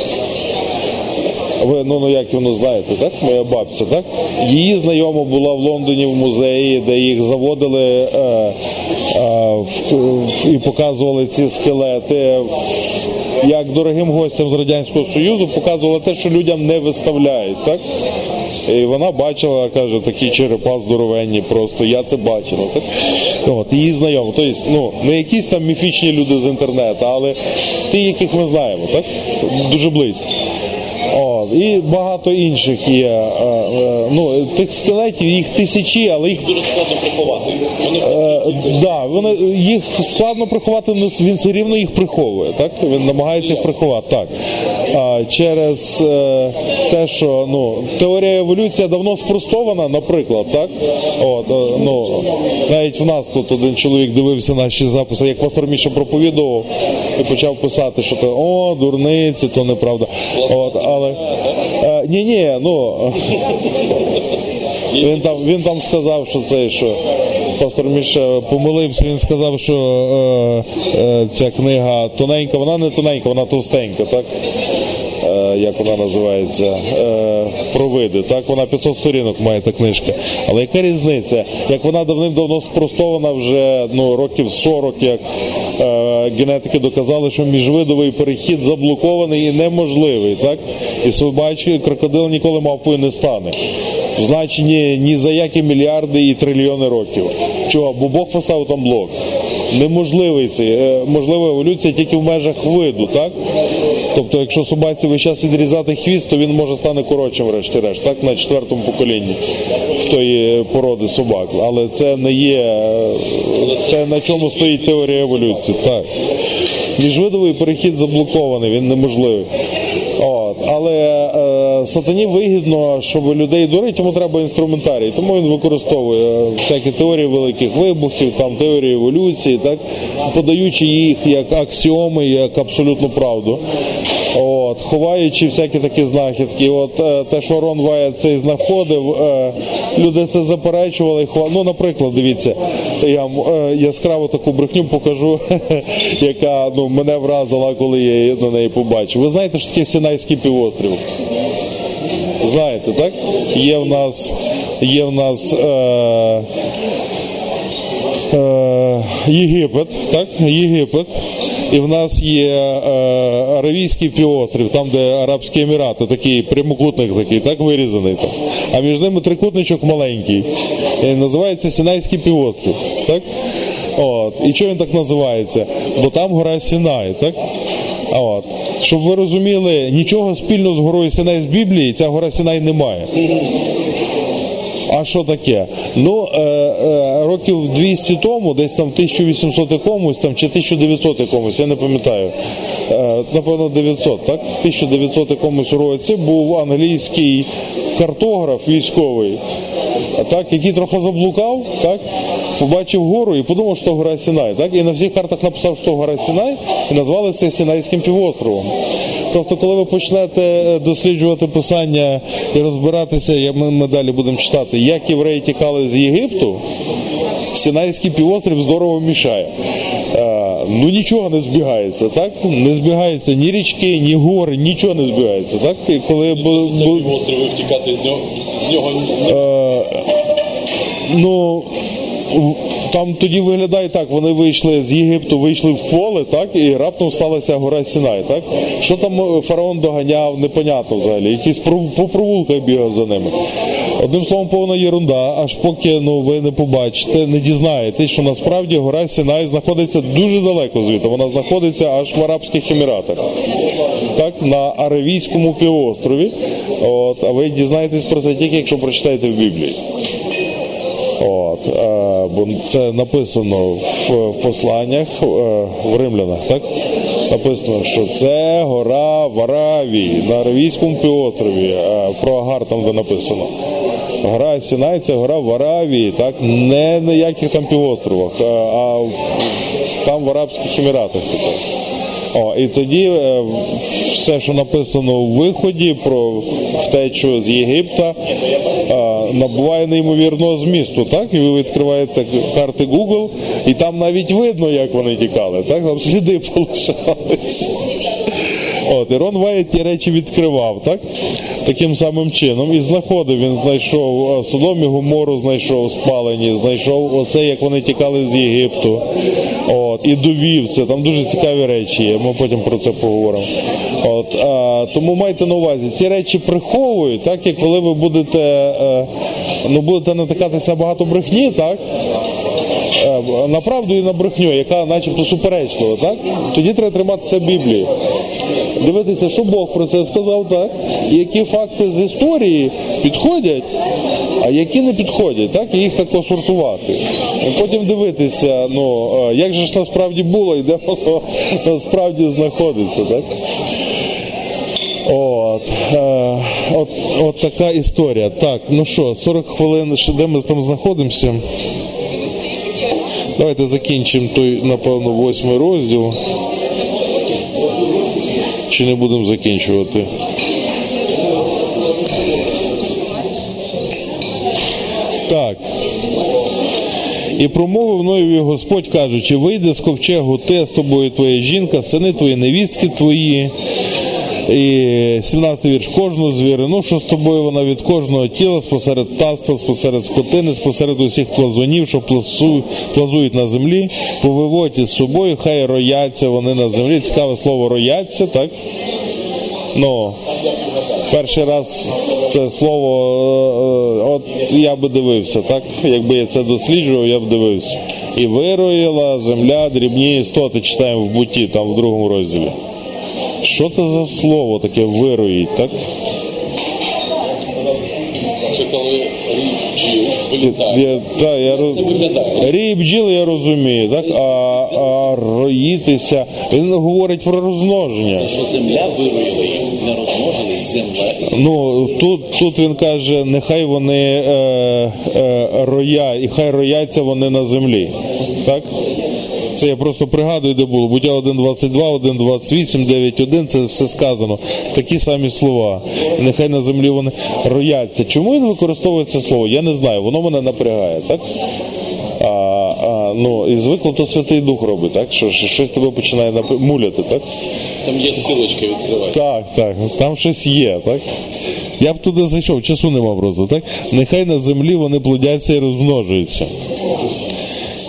Ви ну, ну як воно знаєте, так? Моя бабця, так? Її знайома була в Лондоні в музеї, де їх заводили е, е, в, в- і показували ці скелети. Як дорогим гостям з Радянського Союзу показували те, що людям не виставляють, так? І вона бачила, каже, такі черепа здоровенні, просто я це бачила. Так? От, її знайомо. Тобто, ну, не якісь там міфічні люди з інтернету, але ті, яких ми знаємо, так? Дуже близько. От, і багато інших є. е, е, ну, тих скелетів, їх тисячі, але їх Дуже складно приховати. Вони Е, да, вони, їх складно приховати, але він все рівно їх приховує. Так? Він намагається їх приховати. Так. Через е, те, що ну, теорія еволюція давно спростована, наприклад, так? От, е, ну, навіть в нас тут один чоловік дивився наші записи, як пастор Міша проповідував і почав писати, що то о, дурниці, то неправда. От, але е, ні, ні, ну він там, він там сказав, що це що пастор Міша помилився. Він сказав, що е, е, ця книга тоненька, вона не тоненька, вона товстенька, так? Е, як вона називається? Е, про види. Так, вона 500 сторінок має та книжка. Але яка різниця? Як вона давним-давно спростована вже ну, років 40, як е, генетики доказали, що міжвидовий перехід заблокований і неможливий. Так? І собачий крокодил ніколи мавпою не стане в значенні ні за які мільярди і трильйони років. Чого? Бо Бог поставив там блок. Неможливий цей, е, можлива еволюція тільки в межах виду, так? Тобто, якщо собаці весь час відрізати хвіст, то він може стане коротшим, врешті-решт, так, на четвертому поколінні в тої породи собак. Але це не є е, те, на чому стоїть теорія еволюції. Так. Міжвидовий перехід заблокований, він неможливий. От. Але е, сатані вигідно, щоб людей дурити, йому треба інструментарій. Тому він використовує всякі теорії великих вибухів, там теорії еволюції, так, подаючи їх як аксіоми, як абсолютну правду. От, ховаючи всякі такі знахідки. От е, те, що Рон Вая цей знаходив, е, люди це заперечували. хова- Ну, наприклад, дивіться, я вам е, яскраву таку брехню покажу, яка ну, мене вразила, коли я на неї побачив. Ви знаєте, що таке Сінайський півострів? Знаєте, так? Є в нас, є в нас е, е, Єгипет, так? Єгипет. І в нас є е, Аравійський півострів, там, де Арабські Емірати, такий прямокутник такий, так вирізаний там. А між ними трикутничок маленький. Називається Сінайський півострів. Так? От. І чого він так називається? Бо там гора Сінай, так? От. Щоб ви розуміли, нічого спільного з горою Сінай з Біблії, ця гора Сінай не має. А що таке? Ну, е, е, років 200 тому, десь там 1800 якомусь там, чи 1900 якомусь, я не пам'ятаю. Е, напевно, 900, так? 1900 якомусь році був англійський картограф військовий, так, який трохи заблукав, так? Побачив гору і подумав, що гора Сінай. Так? І на всіх картах написав, що гора Сінай, і назвали це Сінайським півостровом. Просто коли ви почнете е, досліджувати писання і розбиратися, ми, ми далі будемо читати, як євреї тікали з Єгипту, Сінайський півострів здорово мішає. Е, ну нічого не збігається, так? Не збігається ні річки, ні гори, нічого не збігається. Так? І коли бу- Це півострів втікати з нього, з нього ні- Ну там тоді виглядає так, вони вийшли з Єгипту, вийшли в поле, так, і раптом сталася гора Сінай. Так? Що там е, фараон доганяв, непонятно взагалі. Пров- по провулках бігав за ними. Одним словом, повна єрунда, аж поки ну, ви не побачите, не дізнаєтесь, що насправді гора Сінай знаходиться дуже далеко звідти. Вона знаходиться аж в Арабських Еміратах. Так, на Аравійському півострові. От, а ви дізнаєтесь про це тільки, якщо прочитаєте в Біблії. От, е, бо це написано в, посланнях е, в римлянах, так? Написано, що це гора в Аравії, на Аравійському півострові. Е, про Агар там де написано. Гора Сінай це гора в Аравії, так? Не на яких там півостровах, а там в Арабських Еміратах. тепер. О, і тоді е, все, що написано у виході про втечу з Єгипта, набуває неймовірного змісту. Так? І ви відкриваєте карти Google, і там навіть видно, як вони тікали. Так? Там сліди полишалися. От, і Рон Вайт ті речі відкривав, так? Таким самим чином. І знаходив, він знайшов е, Содом і Гомору, знайшов спалені, знайшов оце, як вони тікали з Єгипту. От, і довів це. Там дуже цікаві речі є. Ми потім про це поговоримо. От, а, тому майте на увазі, ці речі приховують, так, і коли ви будете, е, ну, будете натикатись на багато брехні, так? Е, на правду і на брехню, яка начебто суперечлива, так? Тоді треба триматися Біблії. Дивитися, що Бог про це сказав, так? Які факти з історії підходять, а які не підходять, так? І їх тако сортувати. І потім дивитися, ну, як же ж насправді було і де воно насправді знаходиться, так? От, е, от, от така історія. Так, ну що, 40 хвилин, де ми там знаходимося? Давайте закінчимо той, напевно, восьмий розділ. Чи не будемо закінчувати? Так. І промовив Ноєві Господь, кажучи, вийде з ковчегу, те з тобою твоя жінка, сини твої, невістки твої. І 17 вірш кожну звірину, що з тобою вона від кожного тіла, спосеред таста, спосеред скотини, спосеред усіх плазунів, що плазу, плазують на землі, повиводь із собою, хай рояться вони на землі. Цікаве слово рояться, так? Ну, перший раз це слово, е, от я би дивився, так? Якби я це досліджував, я б дивився. І вироїла земля дрібні істоти, читаємо в буті, там в другому розділі. Що це за слово таке вироїть, так? Це коли рій бджіл вилітає. Я, та, я, роз- Це. Рій бджіл я розумію, так? А, а роїтися, він говорить про розмноження. що земля вироїла їх, не розмножились земля. Ну тут, тут він каже, нехай вони е, е, роя, і хай рояться вони на землі. Так? Це я просто пригадую, де було. Буття 1.22, 1.28, 9.1, це все сказано. Такі самі слова. Нехай на землі вони рояться. Чому він використовує це слово? Я не знаю, воно мене напрягає, так? А, а, ну, і звикло то Святий Дух робить, так? Що, що щось тебе починає напи- муляти, так? Там є силочка відкривати. Так, так, там щось є, так? Я б туди зайшов, часу нема просто, так? Нехай на землі вони плодяться і розмножуються.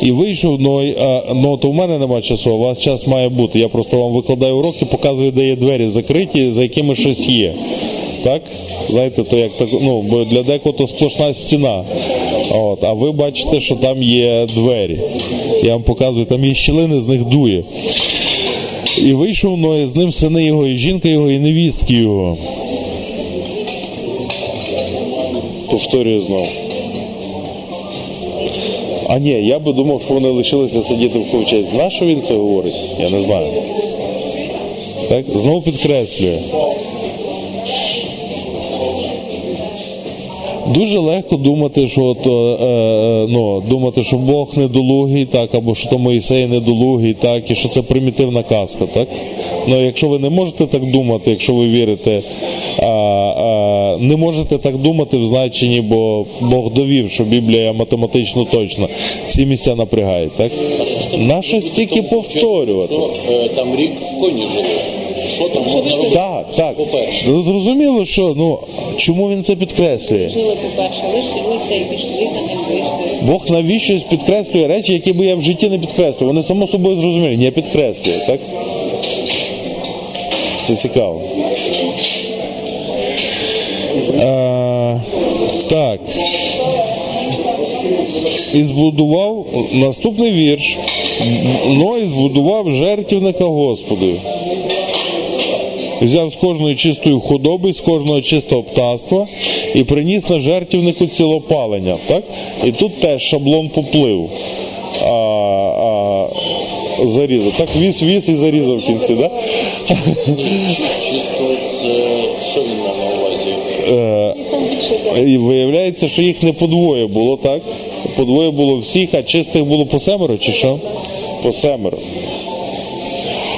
І вийшов Ной, а, ну то в мене нема часу, у вас час має бути. Я просто вам викладаю уроки, показую, де є двері закриті, за якими щось є. Так? Знаєте, то як так, ну, бо для декого то сплошна стіна. От, а ви бачите, що там є двері. Я вам показую, там є щілини, з них дує. І вийшов Ной, з ним сини його, і жінка його, і невістки його. Повторюю знову. А ні, я би думав, що вони лишилися сидіти в ковчезі. Знаєш, що він це говорить? Я не знаю. Так? Знову підкреслює. Дуже легко думати, що от, е, е, ну, думати, що Бог недолугий, так, або що то Моїсей недолугий, так, і що це примітивна казка, так. Ну, якщо ви не можете так думати, якщо ви вірите, а, а, не можете так думати в значенні, бо Бог довів, що Біблія математично точна. Ці місця напрягають, так? А що ж там Наше стільки повторювати. Що е, там рік в коні жили. Що там можна робити? Так, так. По-перше. Ну, Зрозуміло, що ну чому він це підкреслює? Жили, по-перше, лишилися і пішли за ним, вийшли. Бог навіщось підкреслює речі, які би я в житті не підкреслював. Вони само собою зрозумілі, не підкреслює, так? Це цікаво. Е, так. І збудував наступний вірш. Ну і збудував жертівника Господу. Взяв з кожної чистої худоби, з кожного чистого птаства і приніс на жертівнику цілопалення. Так? І тут теж шаблон поплив. А, а, зарізав. Так, віз, віз і зарізав в кінці, так? Що він на увазі? І виявляється, що їх не по двоє було, так? По двоє було всіх, а чистих було по семеро, чи що? По семеро.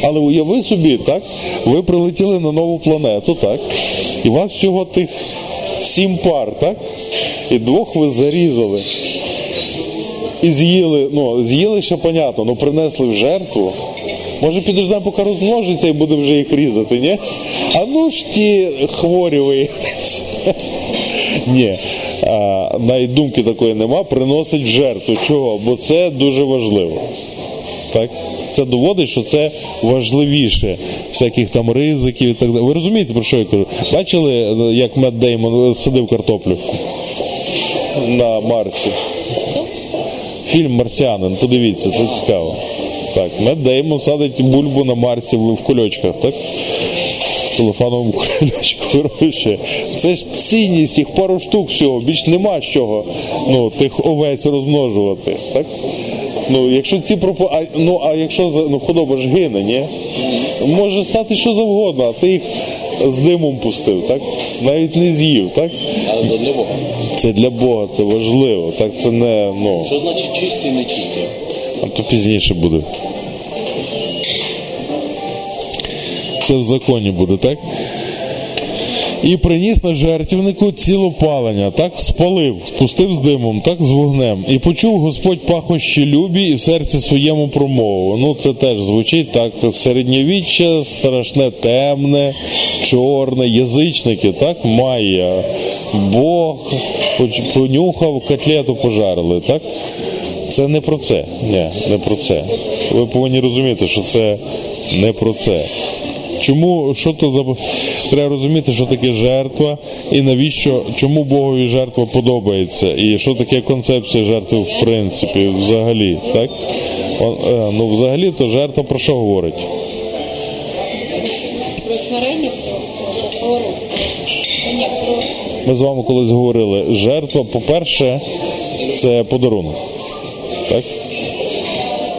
Але уяви собі, так? Ви прилетіли на нову планету, так? І у вас всього тих сім пар, так? І двох ви зарізали. І з'їли, ну, з'їли ще понятно, ну принесли в жертву. Може підождемо, поки розмножиться і буде вже їх різати, ні? А ну ж ті хворі виявляться. Ні. Навіть думки такої нема, приносить в жертву. Чого? Бо це дуже важливо. Так? Це доводить, що це важливіше всяких там ризиків і так далі. Ви розумієте, про що я кажу? Бачили, як Мед Деймон садив картоплю на Марсі? Фільм Марсіанин, подивіться, це цікаво. Так, Мед Деймон садить бульбу на Марсі в кульочках, так? Целофановому кульочку вирощує. Це ж цінність, їх пару штук всього, більш нема чого ну, тих овець розмножувати. Так? Ну, якщо ці пропо... а, ну, а якщо ну, худоба ж гине, ні? Може стати що завгодно, а ти їх з димом пустив, так? Навіть не з'їв, так? Але то для Бога. Це для Бога, це важливо. Так це не, ну. Що значить чисті і нечисті? А то пізніше буде. Це в законі буде, так? І приніс на жертівнику цілопалення, так спалив, пустив з димом, так з вогнем. І почув Господь пахощі любі і в серці своєму промову. Ну, це теж звучить так. Середньовіччя, страшне, темне, чорне, язичники, так, Майя. Бог понюхав, котлету пожарили, так? Це не про це. Ні, не про це. Ви повинні розуміти, що це не про це. Чому що то за треба розуміти, що таке жертва, і навіщо, чому Богові жертва подобається, і що таке концепція жертви в принципі, взагалі, так? Е, Ну, взагалі, то жертва про що говорить? про смирення, про Ми з вами колись говорили, жертва, по-перше, це подарунок. Так?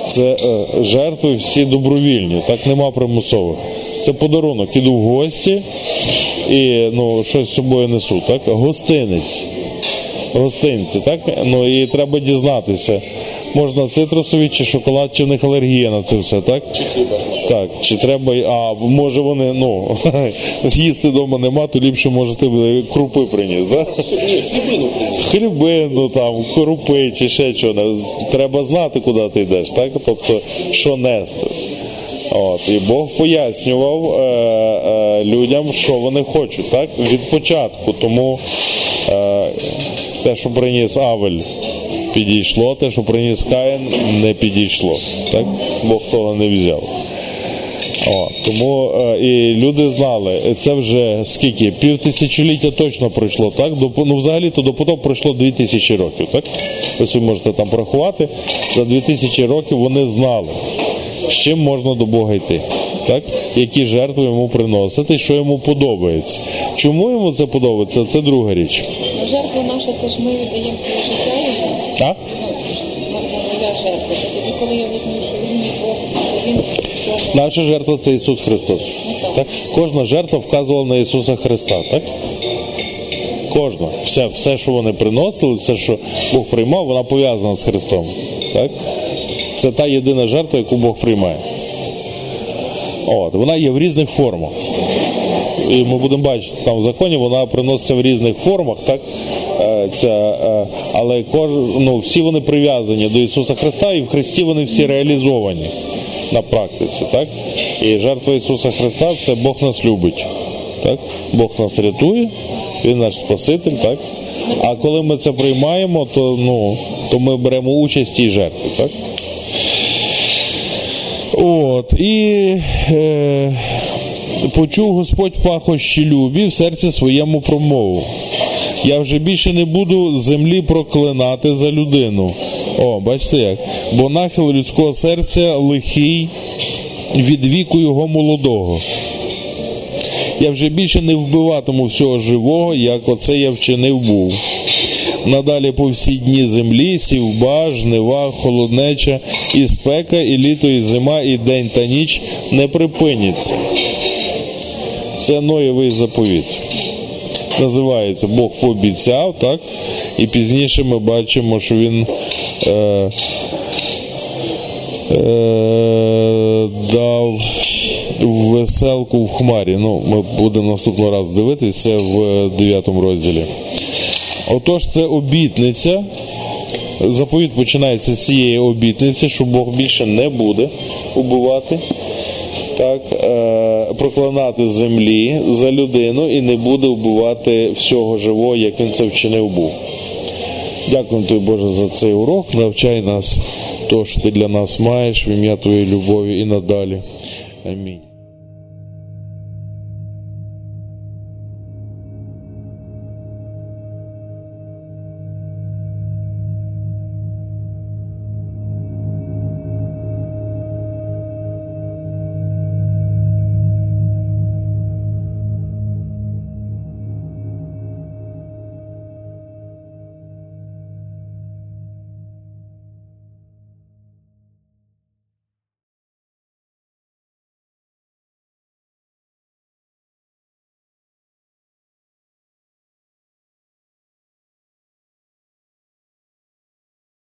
Це е, жертви всі добровільні, так нема примусових. Це подарунок. Іду в гості і ну, щось з собою несу, так? Гостинець. Гостинці, так? Ну і треба дізнатися. Можна цитрусові чи шоколад, чи в них алергія на це все, так? Так, чи треба, а може вони, ну, з'їсти вдома нема, то ліпше можете крупи приніс, так? Хлібину там, крупи чи ще що. Треба знати, куди ти йдеш, так? Тобто, що нести. От, і Бог пояснював е, е, людям, що вони хочуть, так? Від початку. Тому е, те, що приніс Авель, підійшло, те, що приніс Каїн, не підійшло. Так? Бог того не взяв. О, тому е, і люди знали, це вже скільки? Пів тисячоліття точно пройшло, так? До, ну, взагалі то до потоп пройшло дві тисячі років, так? Ви собі можете там порахувати. За дві тисячі років вони знали, з чим можна до Бога йти. Так? Які жертви йому приносити, що йому подобається. Чому йому це подобається, це друга річ. Ну, жертва наша, це ж ми віддаємо своє життя йому. Ну, моя жертва. Тоді, коли я візьму, що він мій Бог, він. Наша жертва це Ісус Христос. Так? Кожна жертва вказувала на Ісуса Христа. Так? Кожна. Все, все, що вони приносили, все, що Бог приймав, вона пов'язана з Христом. Так? Це та єдина жертва, яку Бог приймає. От, вона є в різних формах. І ми будемо бачити, там в законі вона приноситься в різних формах, так? Е, Ця, е, але кож, ну, всі вони прив'язані до Ісуса Христа, і в Христі вони всі реалізовані на практиці. Так? І жертва Ісуса Христа це Бог нас любить. Так? Бог нас рятує, Він наш Спаситель. Так? А коли ми це приймаємо, то, ну, то ми беремо участь в цій жертві. Так? От, і е, почув Господь пахощі любі в серці своєму промову. Я вже більше не буду землі проклинати за людину. О, бачите як? Бо нахил людського серця лихий від віку його молодого. Я вже більше не вбиватиму всього живого, як оце я вчинив був. Надалі по всі дні землі, сівба, жнива, холоднеча, і спека, і літо, і зима, і день та ніч не припиняться. Це Ноєвий заповіт. Називається Бог пообіцяв, так? І пізніше ми бачимо, що він е, е, дав веселку в хмарі. Ну, ми будемо наступного разу дивитися в 9 розділі. Отож, це обітниця. Заповіт починається з цієї обітниці, що Бог більше не буде убивати, так, е, проклинати землі за людину і не буде вбивати всього живого, як він це вчинив був. Дякую тобі, Боже, за цей урок. Навчай нас, то, що ти для нас маєш в ім'я Твоєї любові і надалі. Амінь.